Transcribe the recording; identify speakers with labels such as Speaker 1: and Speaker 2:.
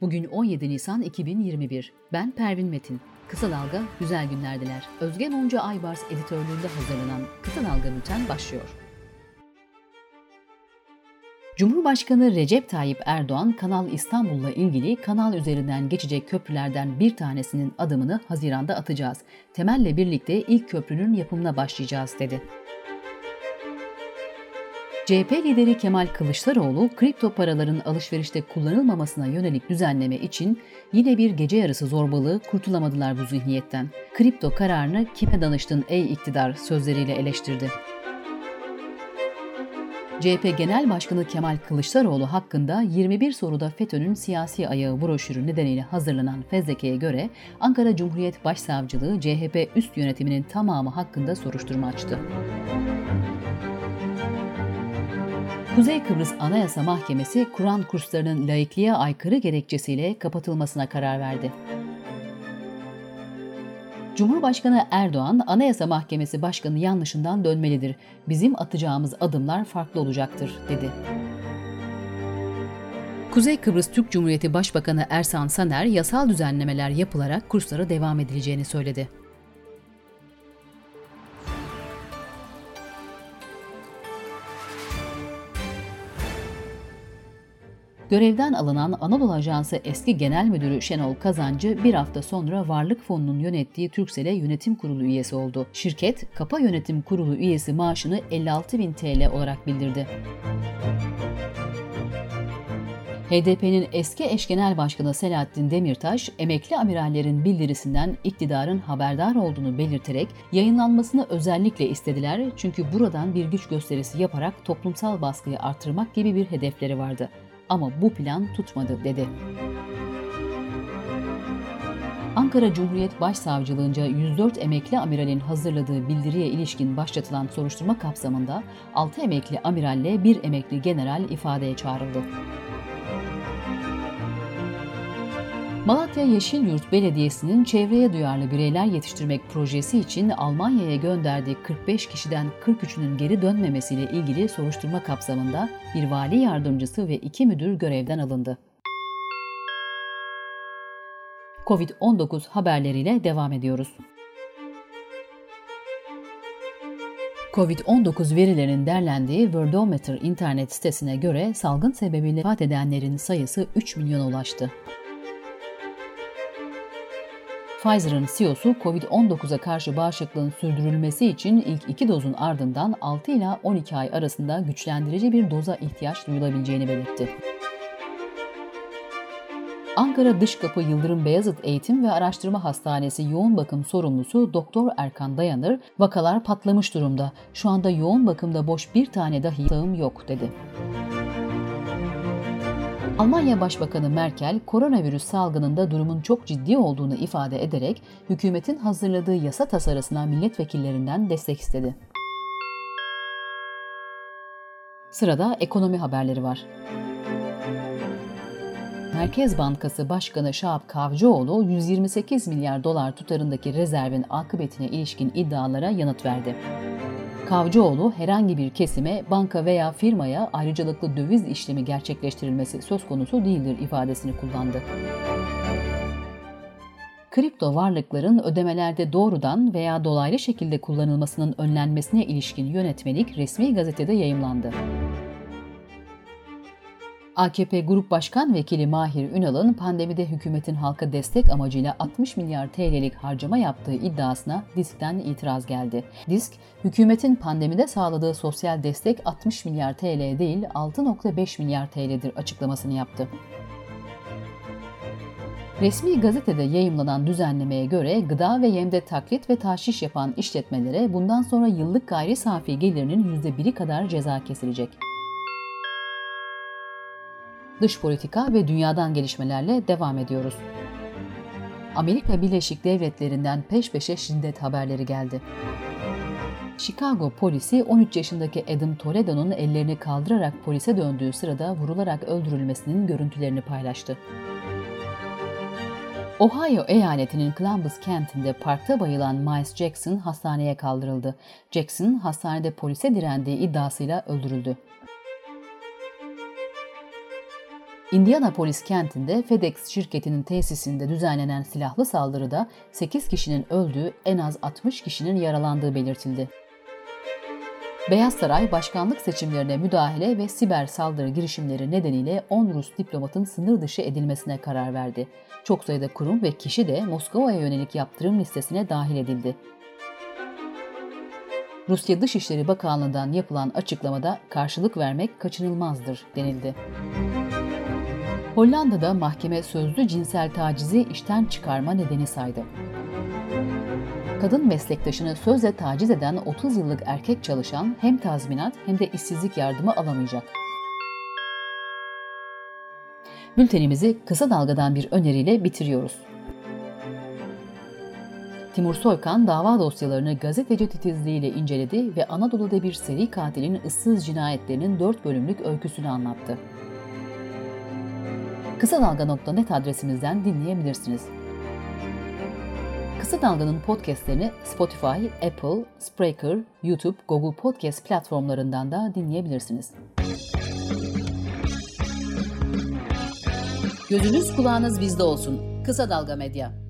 Speaker 1: Bugün 17 Nisan 2021. Ben Pervin Metin. Kısa Dalga güzel günlerdiler. Özge Monca Aybars editörlüğünde hazırlanan Kısa Dalga Bülten başlıyor. Cumhurbaşkanı Recep Tayyip Erdoğan Kanal İstanbul'la ilgili kanal üzerinden geçecek köprülerden bir tanesinin adımını Haziran'da atacağız. Temelle birlikte ilk köprünün yapımına başlayacağız dedi. CHP lideri Kemal Kılıçdaroğlu, kripto paraların alışverişte kullanılmamasına yönelik düzenleme için yine bir gece yarısı zorbalığı kurtulamadılar bu zihniyetten. Kripto kararını kime danıştın ey iktidar sözleriyle eleştirdi. CHP Genel Başkanı Kemal Kılıçdaroğlu hakkında 21 soruda FETÖ'nün siyasi ayağı broşürü nedeniyle hazırlanan fezlekeye göre Ankara Cumhuriyet Başsavcılığı CHP üst yönetiminin tamamı hakkında soruşturma açtı. Kuzey Kıbrıs Anayasa Mahkemesi Kur'an kurslarının laikliğe aykırı gerekçesiyle kapatılmasına karar verdi. Cumhurbaşkanı Erdoğan, Anayasa Mahkemesi Başkanı yanlışından dönmelidir. Bizim atacağımız adımlar farklı olacaktır, dedi. Kuzey Kıbrıs Türk Cumhuriyeti Başbakanı Ersan Saner, yasal düzenlemeler yapılarak kurslara devam edileceğini söyledi. Görevden alınan Anadolu Ajansı eski genel müdürü Şenol Kazancı bir hafta sonra Varlık Fonu'nun yönettiği Türksel'e yönetim kurulu üyesi oldu. Şirket, Kapa Yönetim Kurulu üyesi maaşını 56 bin TL olarak bildirdi. HDP'nin eski eş genel başkanı Selahattin Demirtaş, emekli amirallerin bildirisinden iktidarın haberdar olduğunu belirterek yayınlanmasını özellikle istediler çünkü buradan bir güç gösterisi yaparak toplumsal baskıyı artırmak gibi bir hedefleri vardı ama bu plan tutmadı dedi. Ankara Cumhuriyet Başsavcılığınca 104 emekli amiralin hazırladığı bildiriye ilişkin başlatılan soruşturma kapsamında 6 emekli amiralle 1 emekli general ifadeye çağrıldı. Malatya Yeşilyurt Belediyesi'nin çevreye duyarlı bireyler yetiştirmek projesi için Almanya'ya gönderdiği 45 kişiden 43'ünün geri dönmemesiyle ilgili soruşturma kapsamında bir vali yardımcısı ve iki müdür görevden alındı. Covid-19 haberleriyle devam ediyoruz. Covid-19 verilerinin derlendiği Worldometer internet sitesine göre salgın sebebiyle vefat edenlerin sayısı 3 milyona ulaştı. Pfizer'ın CEO'su COVID-19'a karşı bağışıklığın sürdürülmesi için ilk iki dozun ardından 6 ila 12 ay arasında güçlendirici bir doza ihtiyaç duyulabileceğini belirtti. Ankara Dışkapı Yıldırım Beyazıt Eğitim ve Araştırma Hastanesi yoğun bakım sorumlusu Doktor Erkan Dayanır, vakalar patlamış durumda. Şu anda yoğun bakımda boş bir tane dahi sağım yok dedi. Almanya Başbakanı Merkel, koronavirüs salgınında durumun çok ciddi olduğunu ifade ederek hükümetin hazırladığı yasa tasarısına milletvekillerinden destek istedi. Sırada ekonomi haberleri var. Merkez Bankası Başkanı Şahap Kavcıoğlu 128 milyar dolar tutarındaki rezervin akıbetine ilişkin iddialara yanıt verdi. Kavcıoğlu herhangi bir kesime, banka veya firmaya ayrıcalıklı döviz işlemi gerçekleştirilmesi söz konusu değildir ifadesini kullandı. Kripto varlıkların ödemelerde doğrudan veya dolaylı şekilde kullanılmasının önlenmesine ilişkin yönetmelik resmi gazetede yayımlandı. AKP Grup Başkan Vekili Mahir Ünal'ın pandemide hükümetin halka destek amacıyla 60 milyar TL'lik harcama yaptığı iddiasına DİSK'ten itiraz geldi. DİSK, hükümetin pandemide sağladığı sosyal destek 60 milyar TL değil 6.5 milyar TL'dir açıklamasını yaptı. Resmi gazetede yayımlanan düzenlemeye göre gıda ve yemde taklit ve tahşiş yapan işletmelere bundan sonra yıllık gayri safi gelirinin %1'i kadar ceza kesilecek. Dış politika ve dünyadan gelişmelerle devam ediyoruz. Amerika Birleşik Devletleri'nden peş peşe şiddet haberleri geldi. Chicago polisi 13 yaşındaki Adam Toledo'nun ellerini kaldırarak polise döndüğü sırada vurularak öldürülmesinin görüntülerini paylaştı. Ohio eyaletinin Columbus kentinde parkta bayılan Miles Jackson hastaneye kaldırıldı. Jackson hastanede polise direndiği iddiasıyla öldürüldü. Indianapolis kentinde FedEx şirketinin tesisinde düzenlenen silahlı saldırıda 8 kişinin öldüğü, en az 60 kişinin yaralandığı belirtildi. Beyaz Saray, başkanlık seçimlerine müdahale ve siber saldırı girişimleri nedeniyle 10 Rus diplomatın sınır dışı edilmesine karar verdi. Çok sayıda kurum ve kişi de Moskova'ya yönelik yaptırım listesine dahil edildi. Rusya Dışişleri Bakanlığı'ndan yapılan açıklamada karşılık vermek kaçınılmazdır denildi. Hollanda'da mahkeme sözlü cinsel tacizi işten çıkarma nedeni saydı. Kadın meslektaşını sözle taciz eden 30 yıllık erkek çalışan hem tazminat hem de işsizlik yardımı alamayacak. Bültenimizi kısa dalgadan bir öneriyle bitiriyoruz. Timur Soykan dava dosyalarını gazeteci titizliğiyle inceledi ve Anadolu'da bir seri katilin ıssız cinayetlerinin 4 bölümlük öyküsünü anlattı. Kısa Dalga.net adresimizden dinleyebilirsiniz. Kısa Dalga'nın podcastlerini Spotify, Apple, Spreaker, YouTube, Google Podcast platformlarından da dinleyebilirsiniz. Gözünüz kulağınız bizde olsun. Kısa Dalga Medya.